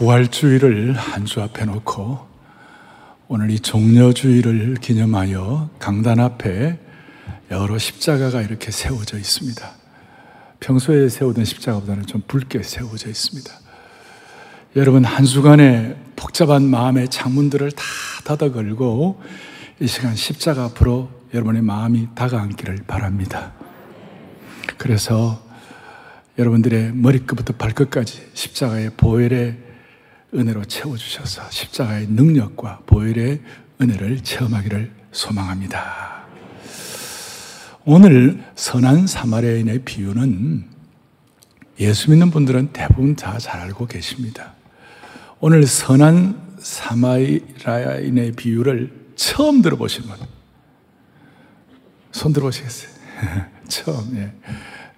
부활주의를 한 주 앞에 놓고 오늘 이 종려주의를 기념하여 강단 앞에 여러 십자가가 이렇게 세워져 있습니다. 평소에 세우던 십자가보다는 좀 붉게 세워져 있습니다. 여러분 한 주간의 복잡한 마음의 창문들을 다 닫아 걸고 이 시간 십자가 앞으로 여러분의 마음이 다가앉기를 바랍니다. 그래서 여러분들의 머리끝부터 발끝까지 십자가의 보혈의 은혜로 채워주셔서 십자가의 능력과 보혈의 은혜를 체험하기를 소망합니다. 오늘 선한 사마리아인의 비유는 예수 믿는 분들은 대부분 다 잘 알고 계십니다. 오늘 선한 사마리아인의 비유를 처음 들어보신 분, 손 들어보시겠어요? 처음, 예.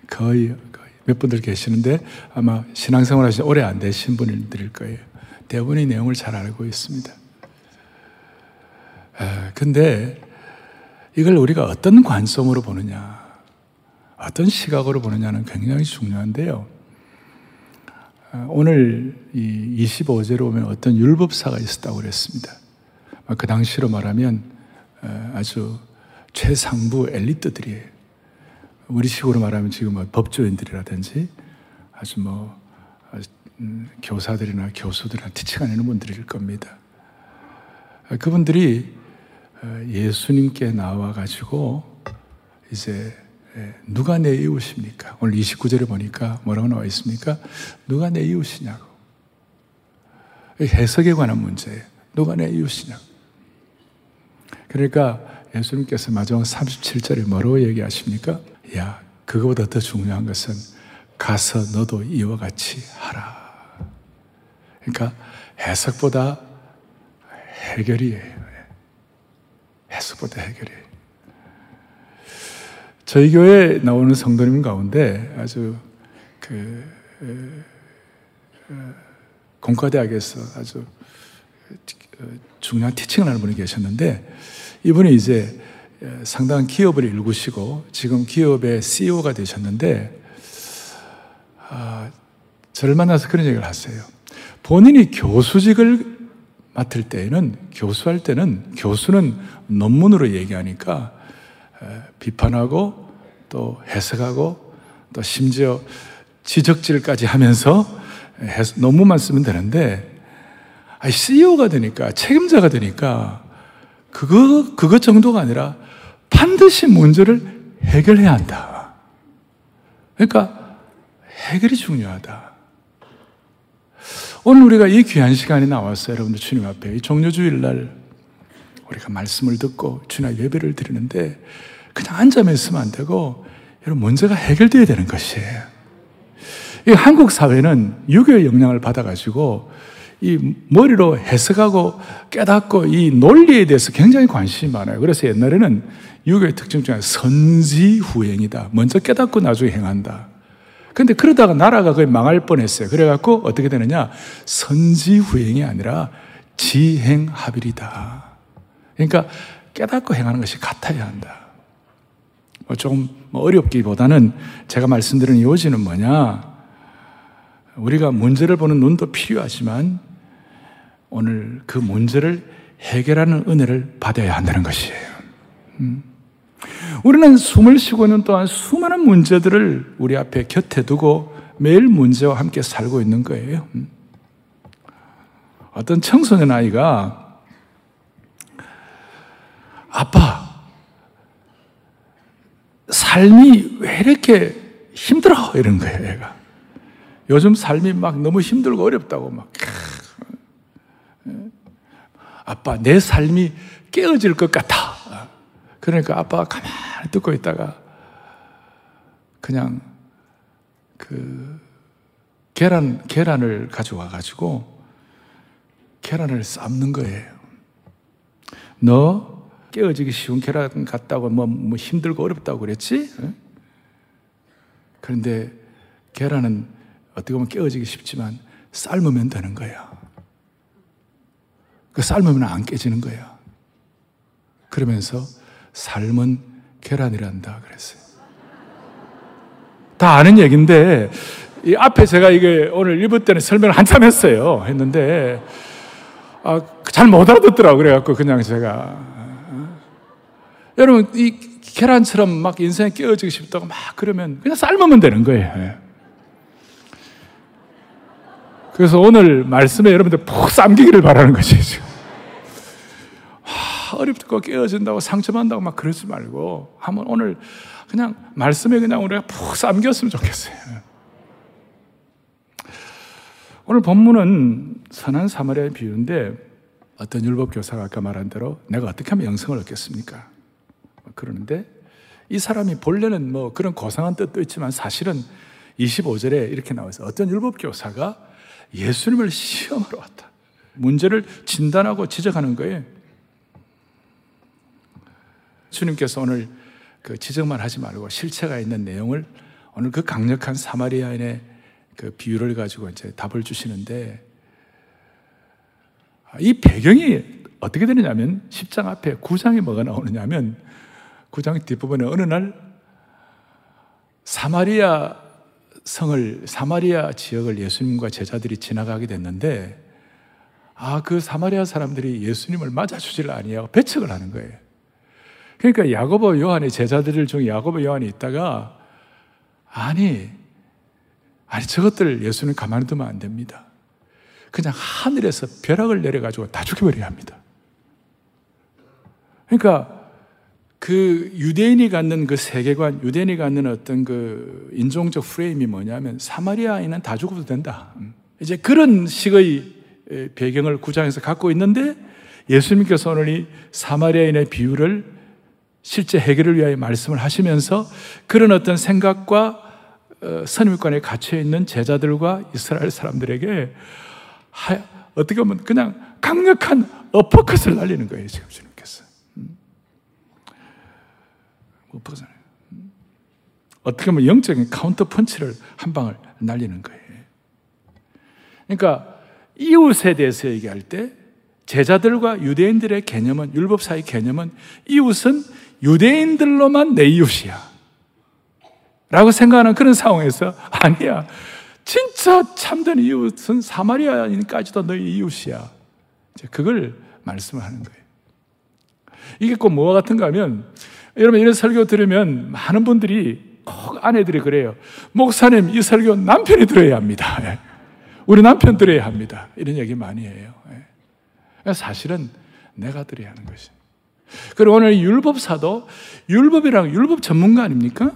거의, 거의 몇 분들 계시는데 아마 신앙생활 하신 오래 안 되신 분들일 거예요. 대부분의 내용을 잘 알고 있습니다. 아, 근데 이걸 우리가 어떤 관점으로 보느냐, 어떤 시각으로 보느냐는 굉장히 중요한데요. 아, 오늘 이 25제로 오면 어떤 율법사가 있었다고 그랬습니다. 그 당시로 말하면 어, 아주 최상부 엘리트들이에요. 우리 식으로 말하면 지금 뭐 법조인들이라든지 아주 뭐 음, 교사들이나 교수들이나 티칭하는 분들일 겁니다. 아, 그분들이 어, 예수님께 나와 가지고 이제 예, 누가 내 이웃입니까? 오늘 29절에 보니까 뭐라고 나와 있습니까? 누가 내 이웃이냐고. 해석에 관한 문제예요. 누가 내 이웃이냐고. 그러니까 예수님께서 마지막 37절에 뭐라고 얘기하십니까? 야, 그거보다 더 중요한 것은 가서 너도 이와 같이 하라. 그러니까 해석보다 해결이에요. 해석보다 해결이에요. 저희 교회에 나오는 성도님 가운데 아주 그 공과대학에서 아주 중요한 티칭을 하는 분이 계셨는데 이분이 이제 상당한 기업을 일구시고 지금 기업의 CEO가 되셨는데 아, 저를 만나서 그런 얘기를 하세요. 본인이 교수직을 맡을 때에는 교수할 때는 교수는 논문으로 얘기하니까 비판하고 또 해석하고 또 심지어 지적질까지 하면서 논문만 쓰면 되는데 CEO가 되니까 책임자가 되니까 그거 그것 정도가 아니라 반드시 문제를 해결해야 한다. 그러니까 해결이 중요하다. 오늘 우리가 이 귀한 시간이 나왔어요. 여러분들 주님 앞에 이 종료주일 날 우리가 말씀을 듣고 주님 예배를 드리는데 그냥 앉아만 있으면 안 되고 여러분 문제가 해결돼야 되는 것이에요. 이 한국 사회는 유교의 영향을 받아가지고 이 머리로 해석하고 깨닫고 이 논리에 대해서 굉장히 관심이 많아요. 그래서 옛날에는 유교의 특징 중에 선지 후행이다. 먼저 깨닫고 나중에 행한다. 근데 그러다가 나라가 거의 망할 뻔했어요. 그래갖고 어떻게 되느냐? 선지후행이 아니라 지행합일이다. 그러니까 깨닫고 행하는 것이 같아야 한다. 뭐 조금 뭐 어렵기보다는 제가 말씀드리는 요지는 뭐냐? 우리가 문제를 보는 눈도 필요하지만 오늘 그 문제를 해결하는 은혜를 받아야 한다는 것이에요. 음. 우리는 숨을 쉬고 있는 동안 수많은 문제들을 우리 앞에 곁에 두고 매일 문제와 함께 살고 있는 거예요. 음. 어떤 청소년 아이가 아빠, 삶이 왜 이렇게 힘들어? 이런 거예요, 얘가. 요즘 삶이 막 너무 힘들고 어렵다고 막. 아빠, 내 삶이 깨어질 것 같아. 그러니까 아빠가 가만히 듣고 있다가 그냥 그 계란, 계란을 가져와 가지고 계란을 삶는 거예요. 너 깨어지기 쉬운 계란 같다고 뭐, 뭐 힘들고 어렵다고 그랬지? 그런데 계란은 어떻게 보면 깨어지기 쉽지만 삶으면 되는 거야. 그 삶으면 안 깨지는 거야. 그러면서 삶은 계란이란다 그랬어요. 다 아는 얘기인데 이 앞에 제가 이게 오늘 1부 때는 설명을 한참 했어요. 했는데, 아, 잘 못 알아듣더라고. 그래갖고 그냥 제가. 여러분, 이 계란처럼 막 인생에 끼어지고 싶다고 막 그러면 그냥 삶으면 되는 거예요. 예. 그래서 오늘 말씀에 여러분들 푹 삶기기를 바라는 지금. 어렵고 깨어진다고 상처받는다고 막 그러지 말고 한번 오늘 그냥 말씀에 그냥 우리가 푹 삼겼으면 좋겠어요. 오늘 본문은 선한 사마리아의 비유인데 어떤 율법 교사가 아까 말한 대로 내가 어떻게 하면 영성을 얻겠습니까? 그러는데 이 사람이 본래는 뭐 그런 고상한 뜻도 있지만 사실은 25절에 이렇게 나와서 어떤 율법 교사가 예수님을 시험하러 왔다. 문제를 진단하고 지적하는 거예요. 주님께서 오늘 그 지적만 하지 말고 실체가 있는 내용을 오늘 그 강력한 사마리아인의 그 비유를 가지고 이제 답을 주시는데 이 배경이 어떻게 되느냐면 10장 앞에 9장에 뭐가 나오느냐면 9장 뒷부분에 어느 날 사마리아 성을 사마리아 지역을 예수님과 제자들이 지나가게 됐는데 아 그 사마리아 사람들이 예수님을 맞아주질 아니하고 배척을 하는 거예요. 그러니까 야고보 요한의 제자들 중에 야고보 요한이 있다가 아니 아니 저것들 예수는 가만히 두면 안 됩니다. 그냥 하늘에서 벼락을 내려 가지고 다 죽여버려야 합니다. 그러니까 그 유대인이 갖는 그 세계관, 유대인이 갖는 어떤 그 인종적 프레임이 뭐냐면 사마리아인은 다 죽어도 된다. 음. 이제 그런 식의 배경을 구장에서 갖고 있는데 예수님께서 오늘 이 사마리아인의 비유를 실제 해결을 위하여 말씀을 하시면서 그런 어떤 생각과 어, 선임권에 갇혀 있는 제자들과 이스라엘 사람들에게 어떻게 보면 그냥 강력한 어퍼컷을 날리는 거예요, 지금 주님께서. 엎어잖아요. 어떻게 보면 영적인 카운터 펀치를 한 방을 날리는 거예요. 그러니까 이웃에 대해서 얘기할 때 제자들과 유대인들의 개념은 율법사의 개념은 이웃은 유대인들로만 내 이웃이야. 라고 생각하는 그런 상황에서 아니야. 진짜 참된 이웃은 사마리아인까지도 너희 이웃이야. 그걸 말씀을 하는 거예요. 이게 꼭 뭐와 같은가 하면 여러분 이런 설교 들으면 많은 분들이 꼭 아내들이 그래요. 목사님 이 설교 남편이 들어야 합니다. 예. 우리 남편 들어야 합니다. 이런 얘기 많이 해요. 예. 사실은 내가 들어야 하는 것이. 그리고 오늘 율법사도 율법이랑 율법 전문가 아닙니까?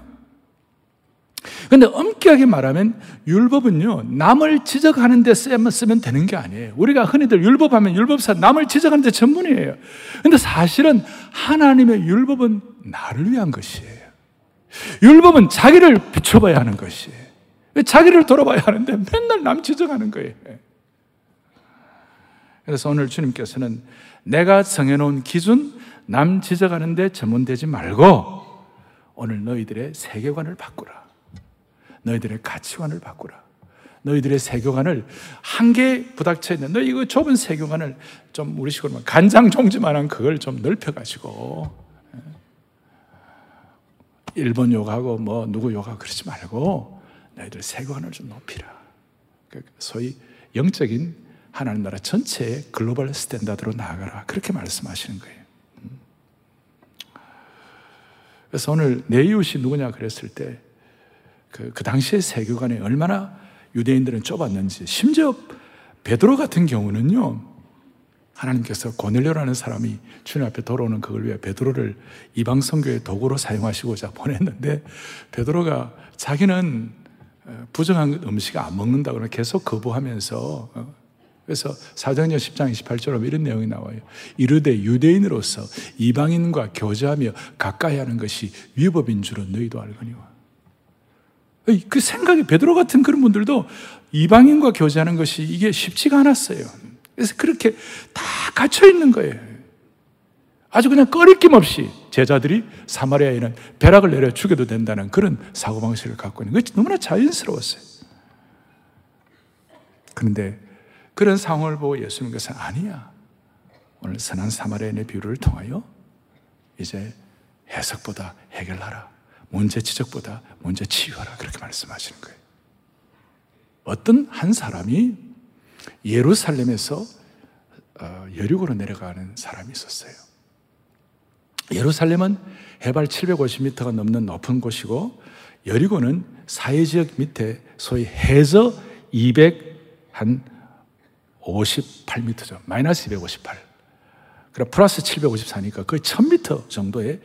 근데 엄격하게 말하면 율법은요, 남을 지적하는 데 쓰면, 되는 게 아니에요. 우리가 흔히들 율법하면 율법사 남을 지적하는 데 전문이에요. 근데 사실은 하나님의 율법은 나를 위한 것이에요. 율법은 자기를 비춰봐야 하는 것이에요. 자기를 돌아봐야 하는데 맨날 남 지적하는 거예요. 그래서 오늘 주님께서는 내가 정해놓은 기준, 남 지적하는데 전문되지 말고 오늘 너희들의 세계관을 바꾸라. 너희들의 가치관을 바꾸라. 너희들의 세교관을 한개 부닥쳐 있는 너희 이거 좁은 세교관을 좀 우리식으로 말 간장 종지만한 그걸 좀 넓혀가지고 예. 일본 욕하고 뭐 누구 욕하고 그러지 말고 너희들 세교관을 좀 높이라. 그 소위 영적인 하나님 나라 전체의 글로벌 스탠다드로 나아가라. 그렇게 말씀하시는 거예요. 음. 그래서 오늘 내 이웃이 누구냐 그랬을 때 그, 그 당시의 세교관이 얼마나 유대인들은 좁았는지 심지어 베드로 같은 경우는요 하나님께서 고넬료라는 사람이 주님 앞에 돌아오는 그걸 위해 베드로를 이방 선교의 도구로 사용하시고자 보냈는데 베드로가 자기는 어, 부정한 음식 안 먹는다고 계속 거부하면서 어, 그래서 사도행전 10장 28절에 이런 내용이 나와요. 이르되 유대인으로서 이방인과 교제하며 가까이 하는 것이 위법인 줄은 너희도 알거니와. 그 생각이 베드로 같은 그런 분들도 이방인과 교제하는 것이 이게 쉽지가 않았어요. 그래서 그렇게 다 갇혀 있는 거예요. 아주 그냥 꺼리낌 없이 제자들이 사마리아에는 벼락을 내려 죽여도 된다는 그런 사고방식을 갖고 있는 것이 너무나 자연스러웠어요. 그런데 그런 상황을 보고 예수님께서 아니야. 오늘 선한 사마리아인의 비유를 통하여 이제 해석보다 해결하라. 문제 지적보다 문제 치유하라. 그렇게 말씀하시는 거예요. 어떤 한 사람이 예루살렘에서 어, 여리고로 내려가는 사람이 있었어요. 예루살렘은 해발 750m가 넘는 높은 곳이고 여리고는 사회지역 밑에 소위 해저 200한 58m죠. 마이너스 258. 그럼 플러스 754니까 거의 1000m 정도의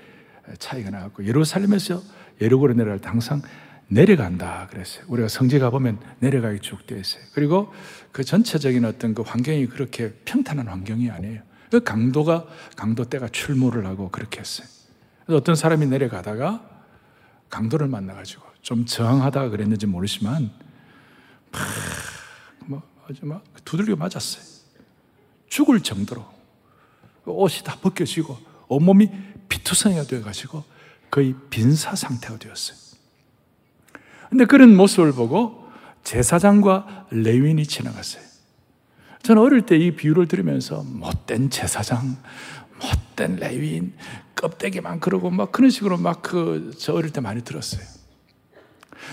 차이가 나왔고 예루살렘에서 예루고로 내려갈 때 항상 내려간다 그랬어요. 우리가 성지 가보면 내려가기 쭉 되어 있어요. 그리고 그 전체적인 어떤 그 환경이 그렇게 평탄한 환경이 아니에요. 그 강도가, 강도 때가 출몰을 하고 그렇게 했어요. 그래서 어떤 사람이 내려가다가 강도를 만나가지고 좀 저항하다가 그랬는지 모르지만 막, 뭐, 아주 막 두들겨 맞았어요. 죽을 정도로. 옷이 다 벗겨지고 온몸이 피투성이가 되어가지고 거의 빈사 상태가 되었어요. 근데 그런 모습을 보고 제사장과 레윈이 지나갔어요. 저는 어릴 때 이 비유를 들으면서 못된 제사장, 못된 레위인, 껍데기만 그러고 막 그런 식으로 막 그 저 어릴 때 많이 들었어요.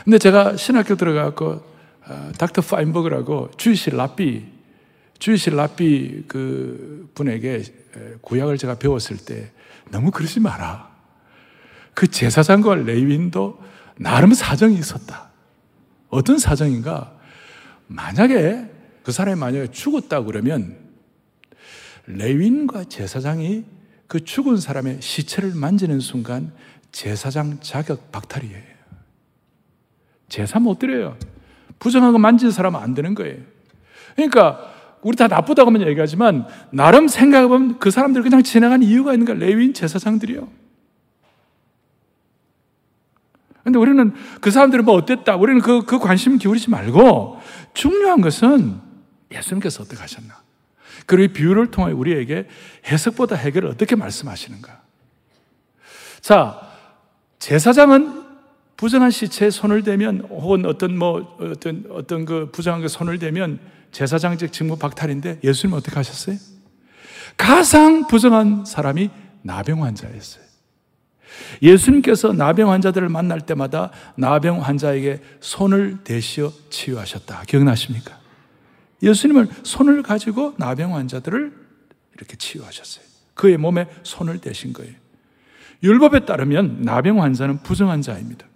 근데 제가 신학교 들어가고 어, Doctor Feinberg라고 Jewish rabbi Jewish rabbi 그 분에게 구약을 제가 배웠을 때 너무 그러지 마라. 그 제사장과 레위인도 나름 사정이 있었다. 어떤 사정인가? 만약에 그 사람이 만약에 죽었다 그러면 레윈과 제사장이 그 죽은 사람의 시체를 만지는 순간 제사장 자격 박탈이에요. 제사 못 드려요. 거 만진 사람은 안 되는 거예요. 그러니까 우리 다 나쁘다고만 얘기하지만 나름 생각해보면 그 사람들 그냥 지나간 이유가 있는가 레위인 제사장들이요. 근데 우리는 그 사람들은 뭐 어땠다. 우리는 그, 그 관심 기울이지 말고 중요한 것은 예수님께서 어떻게 하셨나. 그리고 비유를 통해 우리에게 해석보다 해결을 어떻게 말씀하시는가. 자, 제사장은 부정한 시체에 손을 대면 혹은 어떤 뭐 어떤 어떤 그 부정한 그 손을 대면 제사장직 직무 박탈인데 예수님 어떻게 하셨어요? 가장 부정한 사람이 나병 환자였어요. 예수님께서 나병 환자들을 만날 때마다 나병 환자에게 손을 대시어 치유하셨다. 기억나십니까? 예수님은 손을 가지고 나병 환자들을 이렇게 치유하셨어요. 그의 몸에 손을 대신 거예요. 율법에 따르면 나병 환자는 부정한 자입니다.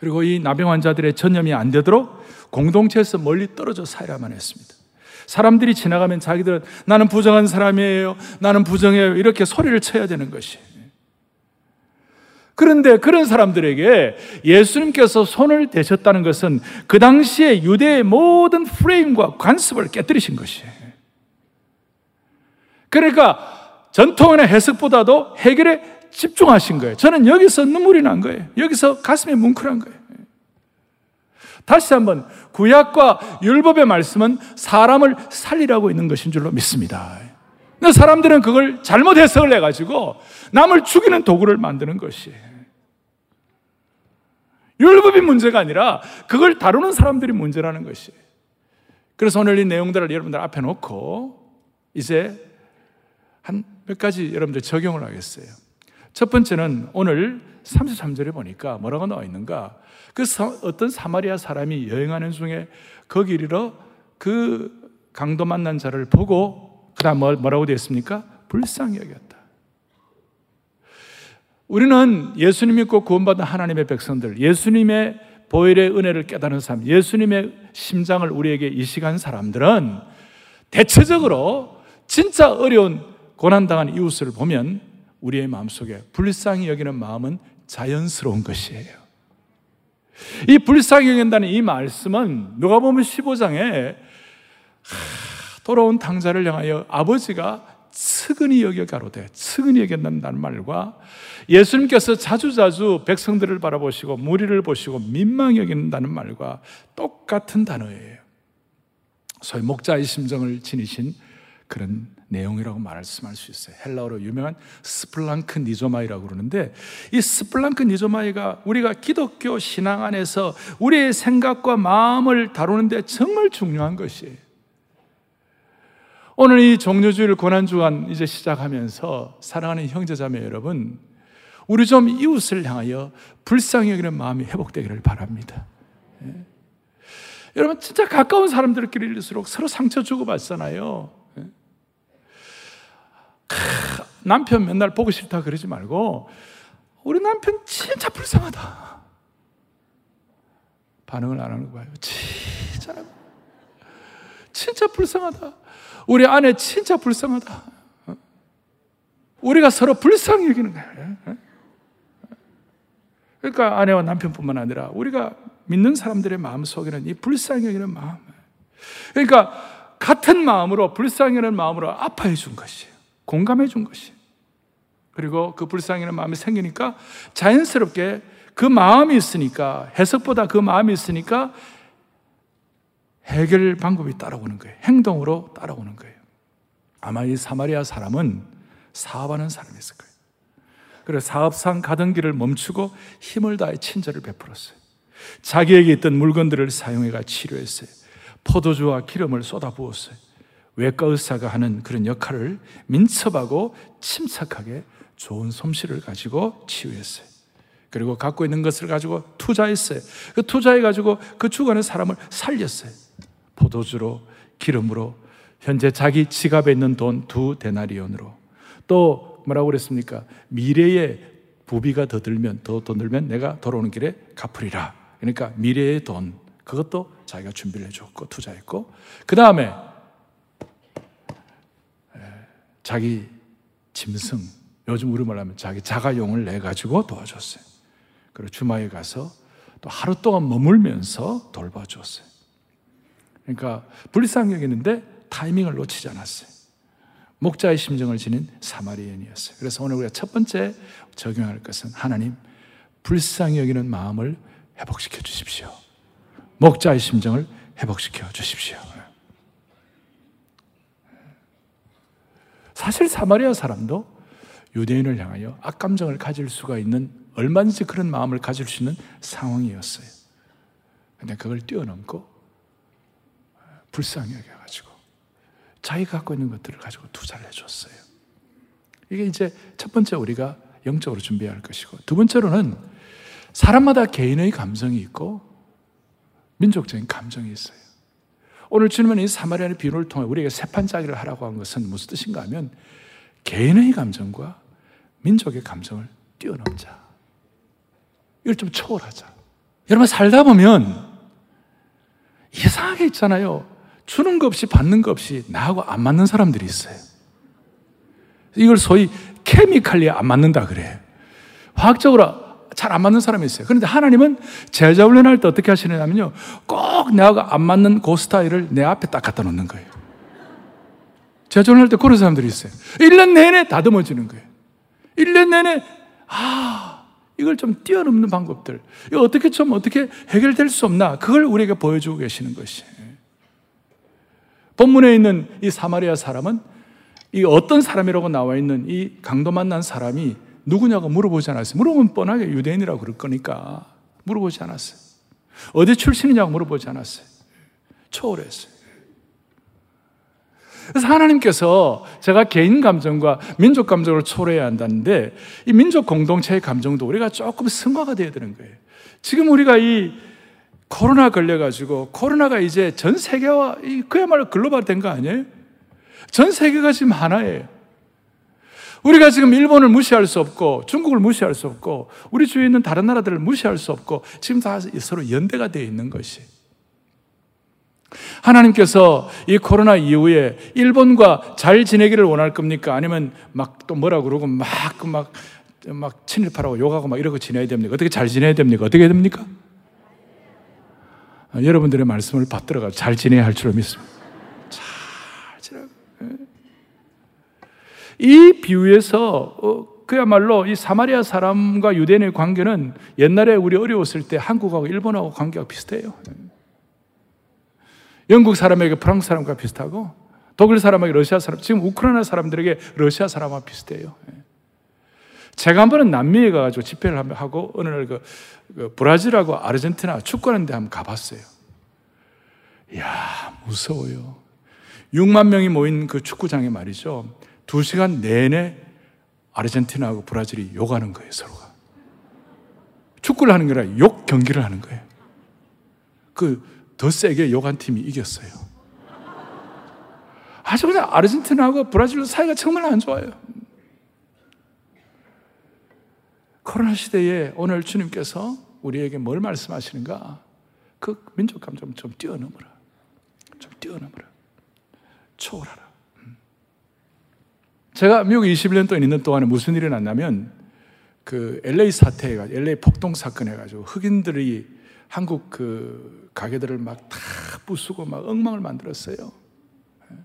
그리고 이 나병 환자들의 전염이 안 되도록 공동체에서 멀리 떨어져 살아야만 했습니다. 사람들이 지나가면 자기들은 나는 부정한 사람이에요. 나는 부정해요. 이렇게 소리를 쳐야 되는 것이. 그런데 그런 사람들에게 예수님께서 손을 대셨다는 것은 그 당시에 유대의 모든 프레임과 관습을 깨뜨리신 것이에요. 그러니까 전통의 해석보다도 해결에 집중하신 거예요. 저는 여기서 눈물이 난 거예요. 여기서 가슴이 뭉클한 거예요. 다시 한번 구약과 율법의 말씀은 사람을 살리라고 있는 것인 줄로 믿습니다. 근데 사람들은 그걸 잘못 해석을 해가지고 남을 죽이는 도구를 만드는 것이에요. 율법이 문제가 아니라 그걸 다루는 사람들이 문제라는 것이에요. 그래서 오늘 이 내용들을 여러분들 앞에 놓고 이제 한 몇 가지 여러분들 적용을 하겠어요. 첫 번째는 오늘 33절에 보니까 뭐라고 나와 있는가? 그 어떤 사마리아 사람이 여행하는 중에 거기 이르러 그 강도 만난 자를 보고 그다음 뭐, 뭐라고 되어 있습니까? 불쌍히 여겼다. 우리는 예수님 믿고 구원받은 하나님의 백성들, 예수님의 보혈의 은혜를 깨달은 사람, 예수님의 심장을 우리에게 이식한 사람들은 대체적으로 진짜 어려운 고난당한 이웃을 보면 우리의 마음속에 불쌍히 여기는 마음은 자연스러운 것이에요. 이 불쌍히 여긴다는 이 말씀은 누가 보면 15장에 돌아온 당자를 향하여 아버지가 측은히 여겨 가로되 측은히 여긴다는 말과 예수님께서 자주자주 백성들을 바라보시고 무리를 보시고 민망히 여긴다는 말과 똑같은 단어예요. 소위 목자의 심정을 지니신 그런 내용이라고 말씀할 수 있어요. 헬라어로 유명한 σπλαγχνίζομαι라고 그러는데 이 σπλαγχνίζομαι가 우리가 기독교 신앙 안에서 우리의 생각과 마음을 다루는데 정말 중요한 것이에요. 오늘 이 종려주일 고난주간 이제 시작하면서 사랑하는 형제자매 여러분, 우리 좀 이웃을 향하여 불쌍히 여기는 마음이 회복되기를 바랍니다. 예. 여러분, 진짜 가까운 사람들끼리일수록 서로 상처 주고 받잖아요. 예? 남편 맨날 보고 싶다 그러지 말고, 우리 남편 진짜 불쌍하다. 반응을 안 하는 거예요. 진짜, 진짜 불쌍하다. 우리 아내 진짜 불쌍하다. 어? 우리가 서로 불쌍히 여기는 거예요. 예? 그러니까 아내와 남편뿐만 아니라 우리가 믿는 사람들의 마음 속에는 이 불쌍히 여기는 마음. 그러니까 같은 마음으로 불쌍히 여기는 마음으로 아파해 준 것이에요. 공감해 준 것이에요. 그리고 그 불쌍히 여기는 마음이 생기니까 자연스럽게 그 마음이 있으니까 해석보다 그 마음이 있으니까 해결 방법이 따라오는 거예요. 행동으로 따라오는 거예요. 아마 이 사마리아 사람은 사업하는 사람이었을 거예요. 그래서 사업상 가던 길을 멈추고 힘을 다해 친절을 베풀었어요. 자기에게 있던 물건들을 사용해가 치료했어요. 포도주와 기름을 쏟아 부었어요. 외과 의사가 하는 그런 역할을 민첩하고 침착하게 좋은 솜씨를 가지고 치유했어요. 그리고 갖고 있는 것을 가지고 투자했어요. 그 투자해가지고 그 죽어가는 사람을 살렸어요. 포도주로, 기름으로, 현재 자기 지갑에 있는 돈 두 데나리온으로. 또 뭐라고 그랬습니까? 미래에 부비가 더 들면, 더돈 들면 내가 돌아오는 길에 갚으리라. 그러니까 미래의 돈, 그것도 자기가 준비를 해줬고, 투자했고, 그 다음에 자기 짐승, 요즘 우리 말하면 자기 자가용을 내 가지고 도와줬어요. 그리고 주마에 가서 또 하루 동안 머물면서 돌봐줬어요. 그러니까 불쌍히 여기는데 타이밍을 놓치지 않았어요. 목자의 심정을 지닌 사마리아인이었어요. 그래서 오늘 우리가 첫 번째 적용할 것은 하나님 불쌍히 여기는 마음을 회복시켜 주십시오. 목자의 심정을 회복시켜 주십시오. 사실 사마리아 사람도 유대인을 향하여 악감정을 가질 수가 있는 얼마든지 그런 마음을 가질 수 있는 상황이었어요. 근데 그걸 뛰어넘고 불쌍히 여겨가지고 자기가 갖고 있는 것들을 가지고 투자를 해줬어요. 이게 이제 첫 번째 우리가 영적으로 준비해야 할 것이고 두 번째로는 사람마다 개인의 감정이 있고 민족적인 감정이 있어요. 오늘 주님은 이 사마리아의 비유를 통해 우리에게 세판짜기를 하라고 한 것은 무슨 뜻인가 하면 개인의 감정과 민족의 감정을 뛰어넘자. 이걸 좀 초월하자. 여러분 살다 보면 이상하게 있잖아요. 주는 것 없이 받는 것 없이 나하고 안 맞는 사람들이 있어요. 이걸 소위 케미칼리 안 맞는다 그래. 화학적으로 잘 안 맞는 사람이 있어요. 그런데 하나님은 제자 훈련할 때 어떻게 하시느냐면요. 꼭 내하고 안 맞는 그 스타일을 내 앞에 딱 갖다 놓는 거예요. 제자 훈련할 때 그런 사람들이 있어요. 1년 내내 다듬어지는 거예요. 1년 내내, 아, 이걸 좀 뛰어넘는 방법들. 이거 어떻게 좀 어떻게 해결될 수 없나? 그걸 우리에게 보여주고 계시는 것이. 본문에 있는 이 사마리아 사람은 이 어떤 사람이라고 나와 있는 이 강도 만난 사람이 누구냐고 물어보지 않았어요. 물어보면 뻔하게 유대인이라고 그럴 거니까 물어보지 않았어요. 어디 출신이냐고 물어보지 않았어요. 초월했어요. 그래서 하나님께서 제가 개인 감정과 민족 감정을 초월해야 한다는데 이 민족 공동체의 감정도 우리가 조금 승화가 되어야 되는 거예요. 지금 우리가 이 코로나 걸려가지고 코로나가 이제 전 세계와 그야말로 글로벌 된 거 아니에요? 전 세계가 지금 하나예요. 우리가 지금 일본을 무시할 수 없고 중국을 무시할 수 없고 우리 주위에 있는 다른 나라들을 무시할 수 없고 지금 다 서로 연대가 되어 있는 것이 하나님께서 이 코로나 이후에 일본과 잘 지내기를 원할 겁니까? 아니면 막 또 뭐라 그러고 그 막, 막 친일파라고 욕하고 막 이러고 지내야 됩니까? 어떻게 잘 지내야 됩니까? 어떻게 됩니까? 아, 여러분들의 말씀을 받들어가 잘 지내야 할 줄로 믿습니다. 잘 지내. 예. 이 비유에서 어, 그야말로 이 사마리아 사람과 유대인의 관계는 옛날에 우리 어려웠을 때 한국하고 일본하고 관계가 비슷해요. 예. 영국 사람에게 프랑스 사람과 비슷하고 독일 사람에게 러시아 사람, 지금 우크라이나 사람들에게 러시아 사람과 비슷해요. 예. 제가 한 번은 남미에 가가지고 집회를 하고 어느 날 그, 그 브라질하고 아르헨티나 축구하는데 한번 가봤어요. 이야, 무서워요. 6만 명이 모인 그 축구장에 말이죠. 두 시간 내내 아르헨티나하고 브라질이 욕하는 거예요, 서로가. 축구를 하는 게 아니라 욕 경기를 하는 거예요. 그 더 세게 욕한 팀이 이겼어요. 아주 그냥 아르헨티나하고 브라질 사이가 정말 안 좋아요. 코로나 시대에 오늘 주님께서 우리에게 뭘 말씀하시는가? 그 민족 감정 좀 뛰어넘어라. 좀 뛰어넘어라. 초월하라. 음. 제가 미국 21년 동안 있는 동안에 무슨 일이 났냐면 그 LA 사태가 LA 폭동 사건 해가지고 흑인들이 한국 그 가게들을 막 다 부수고 막 엉망을 만들었어요. 예.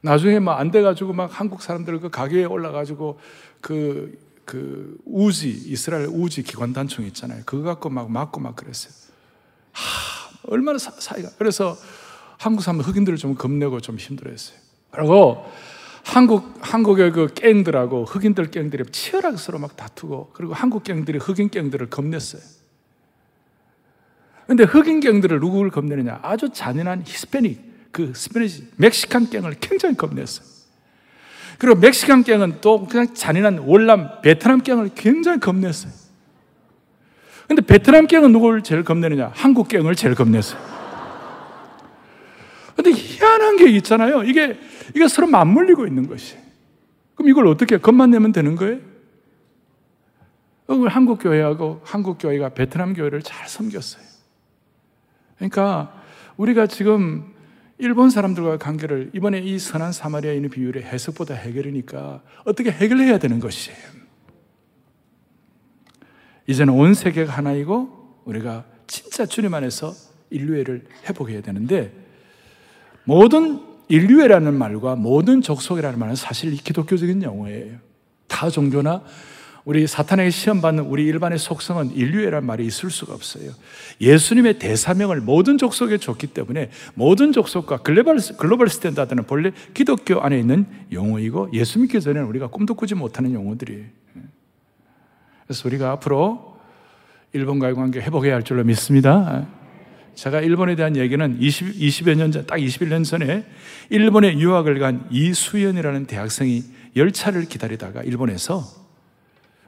나중에 막 안 돼가지고 막 한국 사람들 그 가게에 올라가지고 그, 그 우지, 이스라엘 우지 기관단총 있잖아요. 그거 갖고 막 맞고 막 그랬어요. 하, 얼마나 사, 사이가. 그래서 한국 사람 흑인들을 좀 겁내고 좀 힘들어 했어요. 그리고 한국, 한국의 그 갱들하고 흑인들 갱들이 치열하게 서로 막 다투고, 그리고 한국 갱들이 흑인 갱들을 겁냈어요. 근데 흑인 갱들을 누구를 겁내느냐? 아주 잔인한 히스패닉, 그 Spanish, Mexican 갱을 굉장히 겁냈어요. 그리고 멕시칸 갱은 또 그냥 잔인한 월남 베트남 갱을 굉장히 겁냈어요. 근데 베트남 갱은 누구를 제일 겁내느냐? 한국 갱을 제일 겁냈어요. 근데 희한한 게 있잖아요. 이게 이게 서로 맞물리고 있는 것이. 그럼 이걸 어떻게 겁만 내면 되는 거예요? 한국 교회하고 한국 교회가 베트남 교회를 잘 섬겼어요. 그러니까 우리가 지금 일본 사람들과 관계를 이번에 이 선한 사마리아인의 비율의 해석보다 해결이니까 어떻게 해결해야 되는 것이에요. 이제는 온 세계가 하나이고 우리가 진짜 주님 안에서 인류애를 회복해야 되는데 모든 인류애라는 말과 모든 족속이라는 말은 사실 이 기독교적인 용어예요. 다 종교나 우리 사탄에게 시험받는 우리 일반의 속성은 인류애란 말이 있을 수가 없어요. 예수님의 대사명을 모든 족속에 줬기 때문에 모든 족속과 글로벌, global standard는 본래 기독교 안에 있는 용어이고 예수 믿기 전에는 우리가 꿈도 꾸지 못하는 용어들이에요. 그래서 우리가 앞으로 일본과의 관계 회복해야 할 줄로 믿습니다. 제가 일본에 대한 얘기는 20, 20여 년 전, 딱 21년 전에 일본에 유학을 간 이수연이라는 대학생이 열차를 기다리다가 일본에서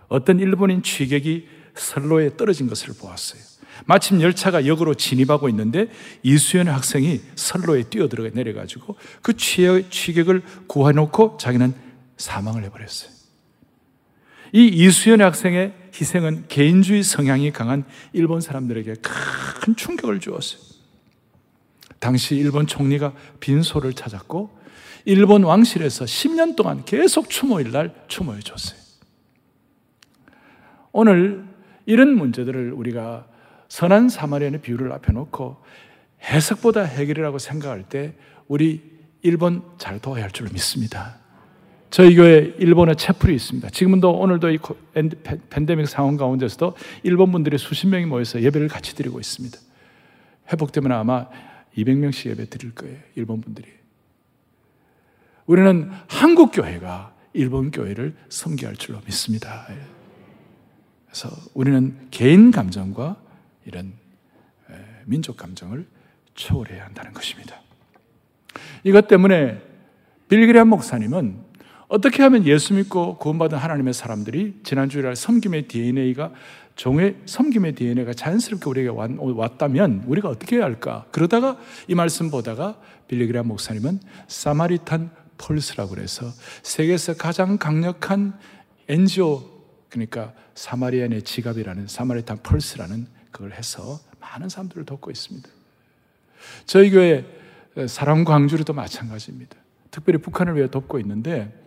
어떤 일본인 취객이 선로에 떨어진 것을 보았어요. 마침 열차가 역으로 진입하고 있는데 이수연 학생이 선로에 뛰어들어 내려가지고 그 취객을 구해놓고 자기는 사망을 해버렸어요. 이 이수연 학생의 희생은 개인주의 성향이 강한 일본 사람들에게 큰 충격을 주었어요. 당시 일본 총리가 빈소를 찾았고 일본 왕실에서 10년 동안 계속 추모일 날 추모해 줬어요. 오늘 이런 문제들을 우리가 선한 사마리아의 비유를 앞에 놓고 해석보다 해결이라고 생각할 때 우리 일본 잘 도와야 할 줄 믿습니다. 저희 교회 일본에 채플이 있습니다. 지금도 오늘도 이 팬데믹 상황 가운데서도 일본 분들이 수십 명이 모여서 예배를 같이 드리고 있습니다. 회복되면 아마 200명씩 예배 드릴 거예요. 일본 분들이. 우리는 한국 교회가 일본 교회를 섬기할 줄로 믿습니다. 그래서 우리는 개인 감정과 이런 민족 감정을 초월해야 한다는 것입니다. 이것 때문에 빌그리안 목사님은 어떻게 하면 예수 믿고 구원받은 하나님의 사람들이 지난주에 섬김의 DNA가 종의 섬김의 DNA가 자연스럽게 우리에게 왔다면 우리가 어떻게 해야 할까? 그러다가 이 말씀 보다가 빌리그라 목사님은 사마리탄 펄스라고 그래서 세계에서 가장 강력한 NGO 그러니까 사마리안의 지갑이라는 사마리탄 펄스라는 그걸 해서 많은 사람들을 돕고 있습니다. 저희 교회 사람 광주로도 마찬가지입니다. 특별히 북한을 위해 돕고 있는데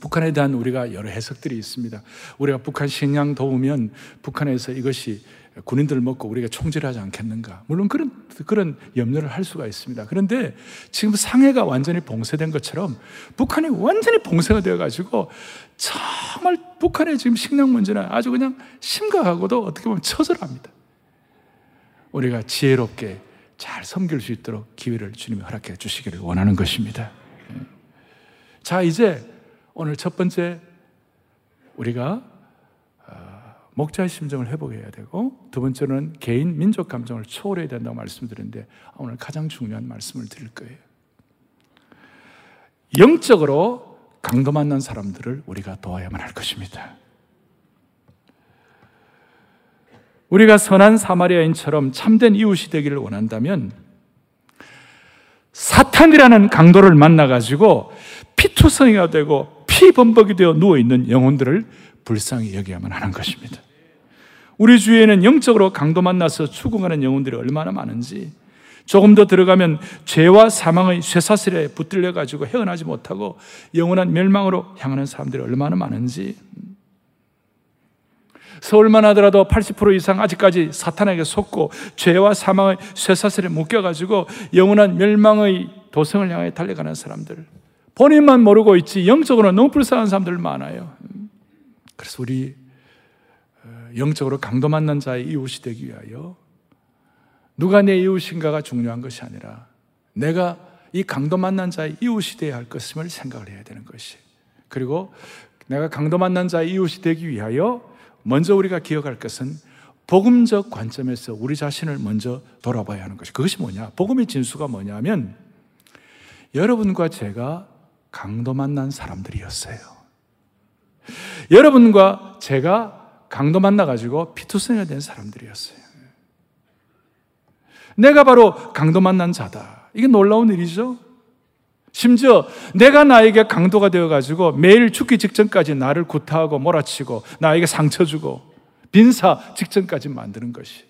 북한에 대한 우리가 여러 해석들이 있습니다. 우리가 북한 식량 도우면 북한에서 이것이 군인들 먹고 우리가 총질하지 않겠는가. 물론 그런, 그런 염려를 할 수가 있습니다. 그런데 지금 상해가 완전히 봉쇄된 것처럼 북한이 완전히 봉쇄가 되어가지고 정말 북한의 지금 식량 문제는 아주 그냥 심각하고도 어떻게 보면 처절합니다. 우리가 지혜롭게 잘 섬길 수 있도록 기회를 주님이 허락해 주시기를 원하는 것입니다. 자, 이제 오늘 첫 번째 우리가 어, 목자의 심정을 회복해야 되고 두 번째는 개인 민족 감정을 초월해야 된다고 말씀드렸는데 오늘 가장 중요한 말씀을 드릴 거예요. 영적으로 강도 만난 사람들을 우리가 도와야만 할 것입니다. 우리가 선한 사마리아인처럼 참된 이웃이 되기를 원한다면 사탄이라는 강도를 만나 가지고 피투성이가 되고 피범벅이 되어 누워있는 영혼들을 불쌍히 여기야만 하는 것입니다. 우리 주위에는 영적으로 강도 만나서 죽어가는 영혼들이 얼마나 많은지 조금 더 들어가면 죄와 사망의 쇠사슬에 붙들려 가지고 헤어나지 못하고 영원한 멸망으로 향하는 사람들이 얼마나 많은지 서울만 하더라도 80% 이상 아직까지 사탄에게 속고 죄와 사망의 쇠사슬에 묶여 가지고 영원한 멸망의 도성을 향해 달려가는 사람들. 본인만 모르고 있지 영적으로 너무 불쌍한 사람들 많아요. 그래서 우리 어, 영적으로 강도 만난 자의 이웃이 되기 위하여 누가 내 이웃인가가 중요한 것이 아니라 내가 이 강도 만난 자의 이웃이 되어야 할 것임을 생각을 해야 되는 것이. 그리고 내가 강도 만난 자의 이웃이 되기 위하여 먼저 우리가 기억할 것은 복음적 관점에서 우리 자신을 먼저 돌아봐야 하는 것이. 그것이 뭐냐? 복음의 진수가 뭐냐면 여러분과 제가 강도 만난 사람들이었어요. 여러분과 제가 강도 만나가지고 피투성이가 된 사람들이었어요. 내가 바로 강도 만난 자다. 이게 놀라운 일이죠? 심지어 내가 나에게 강도가 되어가지고 매일 죽기 직전까지 나를 구타하고 몰아치고 나에게 상처 주고 빈사 직전까지 만드는 것이.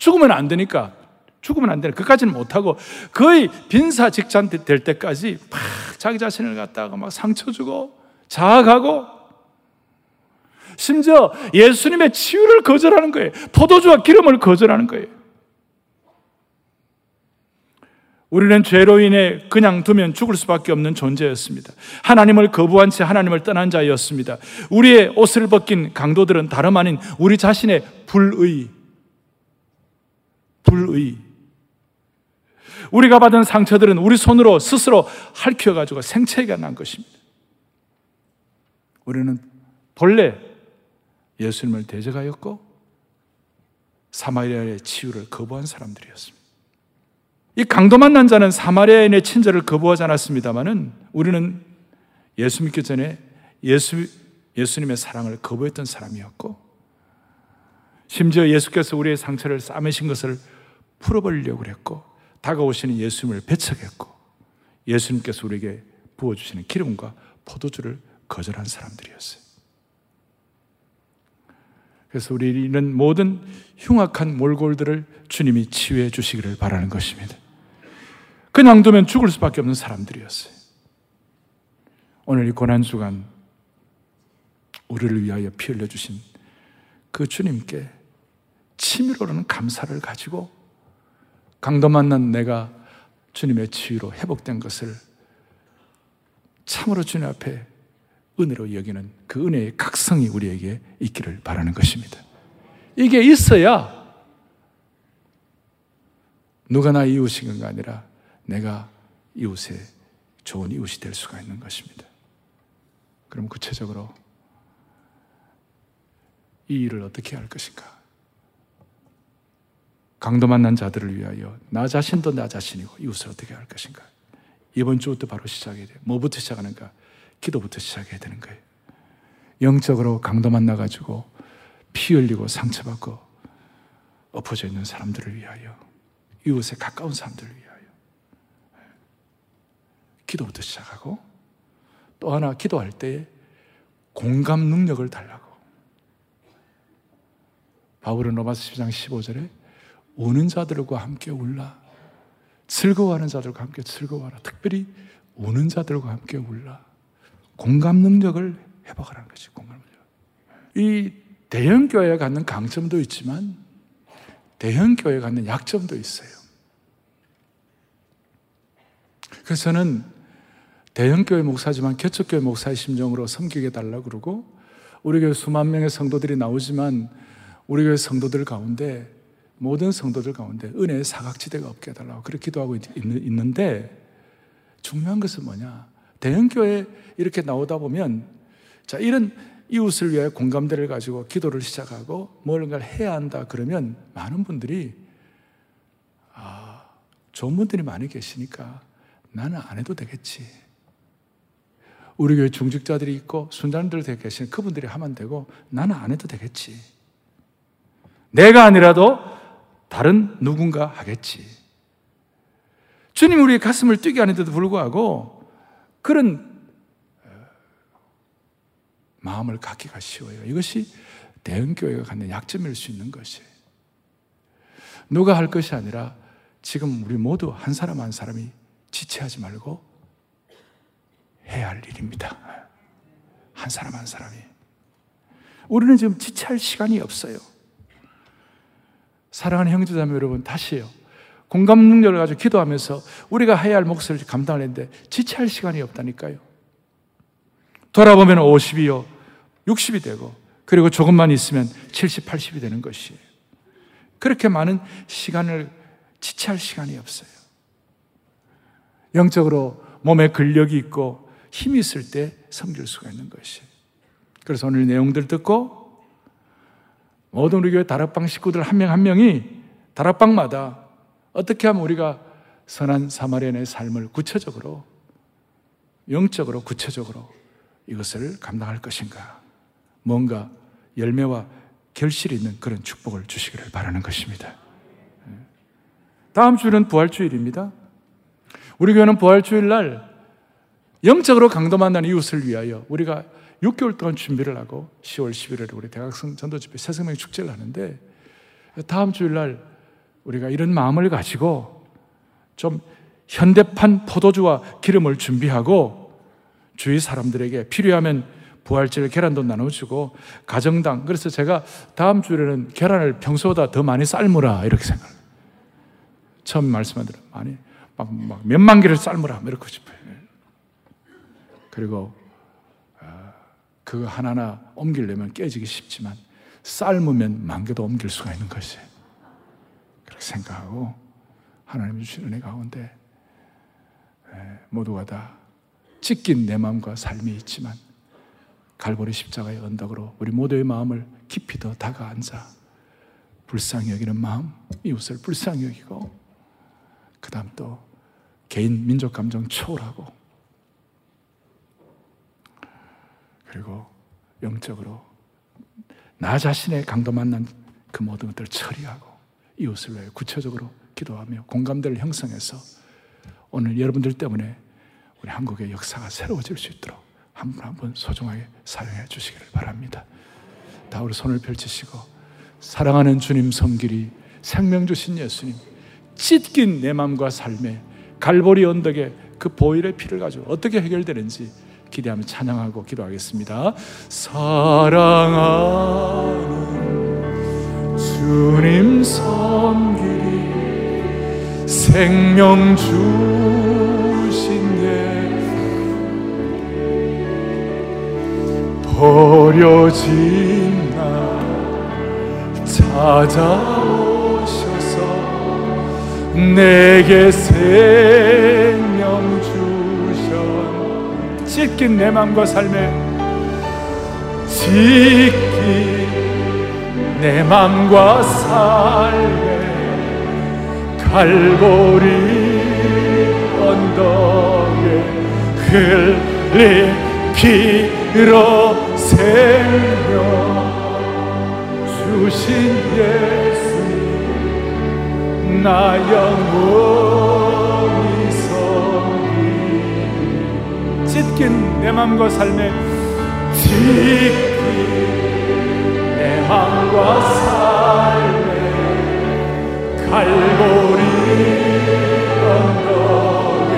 죽으면 안 되니까 죽으면 안 되는 그까지는 못하고 거의 빈사 직전 될 때까지 막 자기 자신을 갖다가 막 상처 주고 자학하고 심지어 예수님의 치유를 거절하는 거예요. 포도주와 기름을 거절하는 거예요. 우리는 죄로 인해 그냥 두면 죽을 수밖에 없는 존재였습니다. 하나님을 거부한 채 하나님을 떠난 자였습니다. 우리의 옷을 벗긴 강도들은 다름 아닌 우리 자신의 불의, 불의. 우리가 받은 상처들은 우리 손으로 스스로 핥혀가지고 생체가 난 것입니다. 우리는 본래 예수님을 대적하였고 사마리아의 치유를 거부한 사람들이었습니다. 이 강도 만난 자는 사마리아인의 친절을 거부하지 않았습니다만은 우리는 예수 믿기 전에 예수, 예수님의 사랑을 거부했던 사람이었고 심지어 예수께서 우리의 상처를 싸매신 것을 풀어버리려고 그랬고 다가오시는 예수님을 배척했고 예수님께서 우리에게 부어주시는 기름과 포도주를 거절한 사람들이었어요. 그래서 우리는 모든 흉악한 몰골들을 주님이 치유해 주시기를 바라는 것입니다. 그냥 두면 죽을 수밖에 없는 사람들이었어요. 오늘 이 고난주간 우리를 위하여 피 흘려주신 그 주님께 치밀어오는 감사를 가지고 강도 만난 내가 주님의 치유로 회복된 것을 참으로 주님 앞에 은혜로 여기는 그 은혜의 각성이 우리에게 있기를 바라는 것입니다. 이게 있어야 누가 나 이웃인 건가 아니라 내가 이웃의 좋은 이웃이 될 수가 있는 것입니다. 그럼 구체적으로 이 일을 어떻게 할 것인가? 강도 만난 자들을 위하여 나 자신도 나 자신이고 이웃을 어떻게 할 것인가? 이번 주부터 바로 시작해야 돼요. 뭐부터 시작하는가? 기도부터 시작해야 되는 거예요. 영적으로 강도 만나가지고 피 흘리고 상처받고 엎어져 있는 사람들을 위하여 이웃에 가까운 사람들을 위하여 기도부터 시작하고 또 하나 기도할 때 공감 능력을 달라고. 바울은 로마서 10장 15절에 우는 자들과 함께 울라. 즐거워하는 자들과 함께 즐거워하라. 특별히 우는 자들과 함께 울라. 공감 능력을 회복하라는 거지, 공감 능력. 이 대형 교회가 갖는 강점도 있지만 대형 교회가 갖는 약점도 있어요. 그래서 저는 대형 교회 목사지만 개척 교회 목사의 심정으로 섬기게 달라 그러고 우리 교회 수만 명의 성도들이 나오지만 우리 교회 성도들 가운데 모든 성도들 가운데 은혜의 사각지대가 없게 해달라고 그렇게 기도하고 있는 데 중요한 것은 뭐냐 대형교회 이렇게 나오다 보면 자 이런 이웃을 위해 공감대를 가지고 기도를 시작하고 뭔가를 해야 한다 그러면 많은 분들이 아 좋은 분들이 많이 계시니까 나는 안 해도 되겠지 우리 교회 중직자들이 있고 순장들 되어 계시는 그분들이 하면 되고 나는 안 해도 되겠지. 내가 아니라도 다른 누군가 하겠지. 주님 우리의 가슴을 뛰게 하는데도 불구하고 그런 어, 마음을 갖기가 쉬워요. 이것이 대형교회가 갖는 약점일 수 있는 것이에요. 누가 할 것이 아니라 지금 우리 모두 한 사람 한 사람이 지체하지 말고 해야 할 일입니다. 한 사람 한 사람이. 우리는 지금 지체할 시간이 없어요. 사랑하는 형제자매 여러분, 다시요. 공감 능력을 가지고 기도하면서 우리가 해야 할 몫을 감당을 했는데 지체할 시간이 없다니까요. 돌아보면 50이요, 60이 되고, 그리고 조금만 있으면 70, 80이 되는 것이에요. 그렇게 많은 시간을 지체할 시간이 없어요. 영적으로 몸에 근력이 있고 힘이 있을 때 섬길 수가 있는 것이에요. 그래서 오늘 내용들 듣고 모든 우리 교회 다락방 식구들 한명한 명이 다락방마다 어떻게 하면 우리가 선한 사마리안의 삶을 구체적으로 영적으로 구체적으로 이것을 감당할 것인가? 뭔가 열매와 결실이 있는 그런 축복을 주시기를 바라는 것입니다. 다음 주는 부활주일입니다. 우리 교회는 부활주일 날 영적으로 강도 만난 이웃을 위하여 우리가 6개월 동안 준비를 하고 10월 11일에 우리 대학생 전도집회 새생명 축제를 하는데 다음 주일 날 우리가 이런 마음을 가지고 좀 현대판 포도주와 기름을 준비하고 주위 사람들에게 필요하면 부활절 계란도 나눠주고 가정당 그래서 제가 다음 주에는 계란을 평소보다 더 많이 삶으라 이렇게 생각. 처음 말씀하더라 많이 막, 막 몇만 개를 삶으라 이렇게 싶어요. 그리고 어, 그거 하나하나 옮기려면 깨지기 쉽지만 삶으면 만 개도 옮길 수가 있는 것이 그렇게 생각하고 하나님 주신 은혜 가운데 모두가 다 찢긴 내 마음과 삶이 있지만 갈보리 십자가의 언덕으로 우리 모두의 마음을 깊이 더 다가앉아 불쌍히 여기는 마음, 이웃을 불쌍히 여기고 그 다음 또 개인 민족 감정 초월하고 그리고 영적으로 나 자신의 강도 만난 그 모든 것들을 처리하고 이웃을 위해 구체적으로 기도하며 공감대를 형성해서 오늘 여러분들 때문에 우리 한국의 역사가 새로워질 수 있도록 한 분 한 분 소중하게 사용해 주시기를 바랍니다. 다 우리 손을 펼치시고 사랑하는 주님 성길이 생명 주신 예수님 찢긴 내 마음과 삶에 갈보리 언덕에 그 보일의 피를 가지고 어떻게 해결되는지 기대하며 찬양하고 기도하겠습니다. 사랑하는 주님 성길이 생명 주신 예 버려진 나 찾아오셔서 내게 생 찢긴 내 맘과 삶에 찢긴 내 맘과 삶에 갈고리 언덕에 흘린 피로 생명 주신 예수님 나 영원 찢긴 내 맘과 삶에 찢긴 내 맘과 삶에 갈고리 언덕에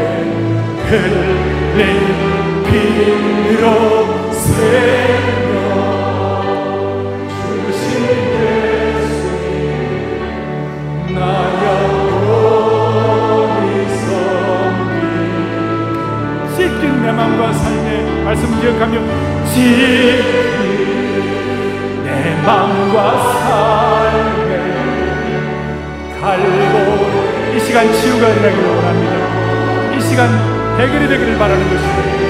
흘린 피로 생 말씀 기억하며 찢긴 내 맘과 삶의 갈고 이 시간 치유가 일어나기를 원합니다. 이 시간 해결이 되기를 바라는 것입니다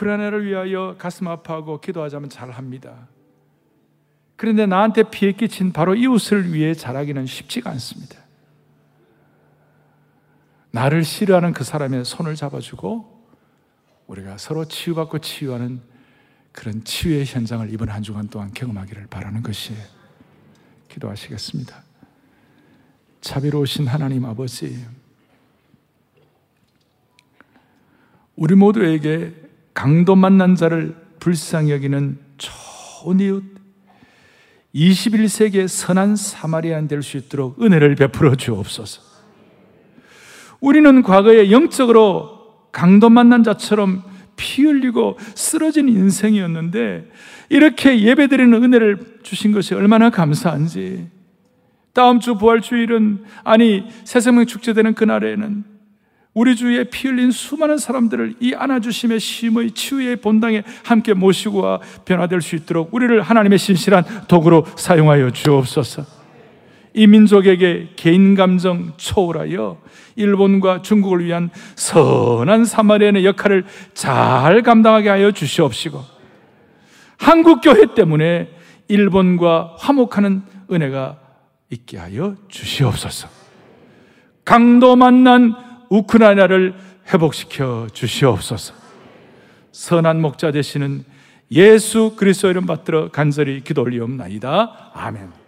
우크라이나를 위하여 가슴 아파하고 기도하자면 잘 합니다. 그런데 나한테 피해 끼친 바로 이웃을 위해 잘하기는 쉽지가 않습니다. 나를 싫어하는 그 사람의 손을 잡아주고 우리가 서로 치유받고 치유하는 그런 치유의 현장을 이번 한 주간 동안 경험하기를 바라는 것이에요. 기도하시겠습니다. 자비로우신 하나님 아버지, 우리 모두에게 강도 만난 자를 불쌍히 여기는 좋은 이웃, 21세기의 선한 사마리안 될 수 있도록 은혜를 베풀어 주옵소서. 우리는 과거에 영적으로 강도 만난 자처럼 피 흘리고 쓰러진 인생이었는데 이렇게 예배드리는 은혜를 주신 것이 얼마나 감사한지 다음 주 부활주일은 아니 새생명 축제되는 그날에는 우리 주위에 피 흘린 수많은 사람들을 이 안아주심의 쉼의 치유의 본당에 함께 모시고 와 변화될 수 있도록 우리를 하나님의 신실한 도구로 사용하여 주옵소서. 이 민족에게 개인 감정 초월하여 일본과 중국을 위한 선한 사마리아의 역할을 잘 감당하게 하여 주시옵시고 한국 교회 때문에 일본과 화목하는 은혜가 있게 하여 주시옵소서. 강도 만난 우크라이나를 회복시켜 주시옵소서. 선한 목자 되시는 예수 그리스도 이름 받들어 간절히 기도 올리옵나이다. 아멘.